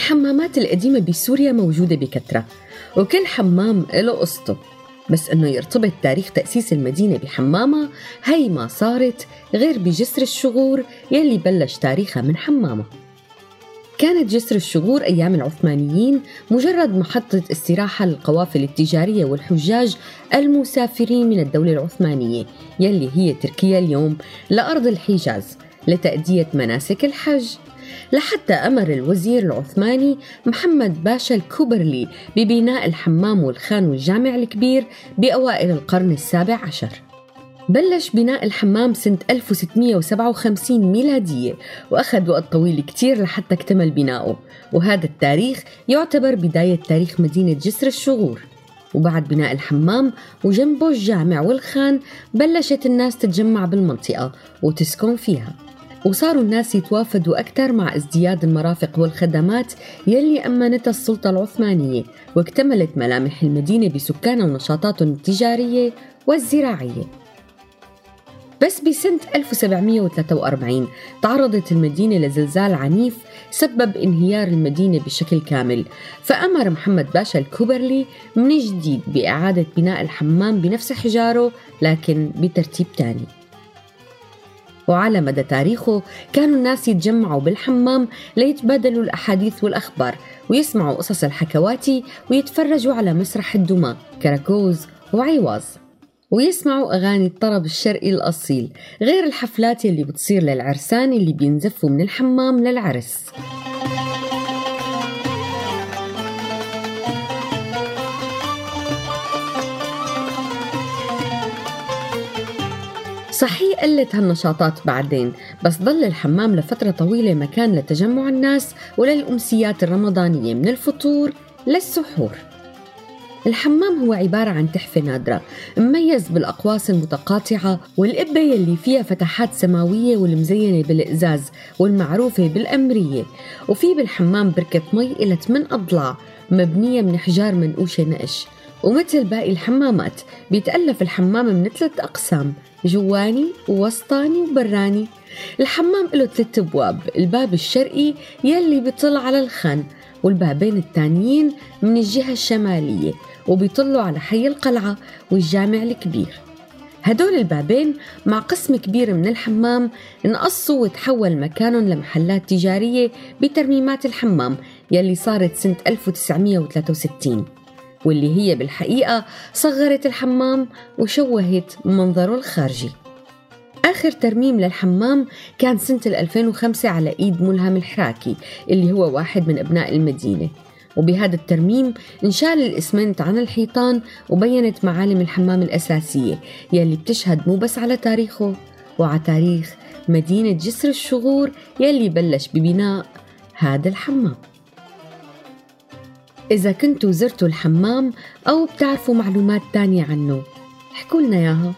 الحمامات القديمة بسوريا موجودة بكثرة وكل حمام له قصته. بس إنه يرتبط تاريخ تأسيس المدينة بحمامة هي ما صارت غير بجسر الشغور يلي بلش تاريخها من حمامة. كانت جسر الشغور أيام العثمانيين مجرد محطة استراحة للقوافل التجارية والحجاج المسافرين من الدولة العثمانية يلي هي تركيا اليوم لأرض الحجاز لتأدية مناسك الحج. لحتى أمر الوزير العثماني محمد باشا الكوبرلي ببناء الحمام والخان والجامع الكبير بأوائل القرن السابع عشر. بلش بناء الحمام سنة 1657 ميلادية وأخذ وقت طويل كتير لحتى اكتمل بناؤه. وهذا التاريخ يعتبر بداية تاريخ مدينة جسر الشغور وبعد بناء الحمام وجنبه الجامع والخان بلشت الناس تتجمع بالمنطقة وتسكن فيها. وصاروا الناس يتوافدوا أكثر مع ازدياد المرافق والخدمات يلي أمنتها السلطة العثمانية واكتملت ملامح المدينة بسكانها ونشاطاتهم التجارية والزراعية. بس بسنة 1743 تعرضت المدينة لزلزال عنيف سبب انهيار المدينة بشكل كامل فأمر محمد باشا الكوبرلي من جديد بإعادة بناء الحمام بنفس حجاره لكن بترتيب تاني. وعلى مدى تاريخه كانوا الناس يتجمعوا بالحمام ليتبادلوا الأحاديث والأخبار ويسمعوا قصص الحكواتي ويتفرجوا على مسرح الدماء كراكوز وعيواز ويسمعوا أغاني الطرب الشرقي الأصيل غير الحفلات اللي بتصير للعرسان اللي بينزفوا من الحمام للعرس. صحيح قلت هالنشاطات بعدين بس ضل الحمام لفترة طويلة مكان لتجمع الناس وللأمسيات الرمضانية من الفطور للسحور. الحمام هو عبارة عن تحفة نادرة مميز بالأقواس المتقاطعة والقبة يلي فيها فتحات سماوية والمزينة بالإزاز والمعروفة بالأمرية وفي بالحمام بركة مي إلى 8 أضلاع مبنية من حجار منقوشة نقش. ومثل باقي الحمامات بيتألف الحمام من ثلاث أقسام جواني ووسطاني وبراني. الحمام له ثلاث أبواب الباب الشرقي يلي بيطل على الخان والبابين الثانيين من الجهة الشمالية وبيطلوا على حي القلعة والجامع الكبير. هدول البابين مع قسم كبير من الحمام انقصوا وتحول مكانهم لمحلات تجارية بترميمات الحمام يلي صارت سنة 1963 واللي هي بالحقيقة صغرت الحمام وشوهت منظره الخارجي. آخر ترميم للحمام كان سنة 2005 على إيد ملهم الحراكي اللي هو واحد من أبناء المدينة. وبهذا الترميم انشال الإسمنت عن الحيطان وبينت معالم الحمام الأساسية يلي بتشهد مو بس على تاريخه وعلى تاريخ مدينة جسر الشغور يلي بلش ببناء هذا الحمام. إذا كنتوا زرتوا الحمام أو بتعرفوا معلومات تانية عنه. احكوا لنا إياها.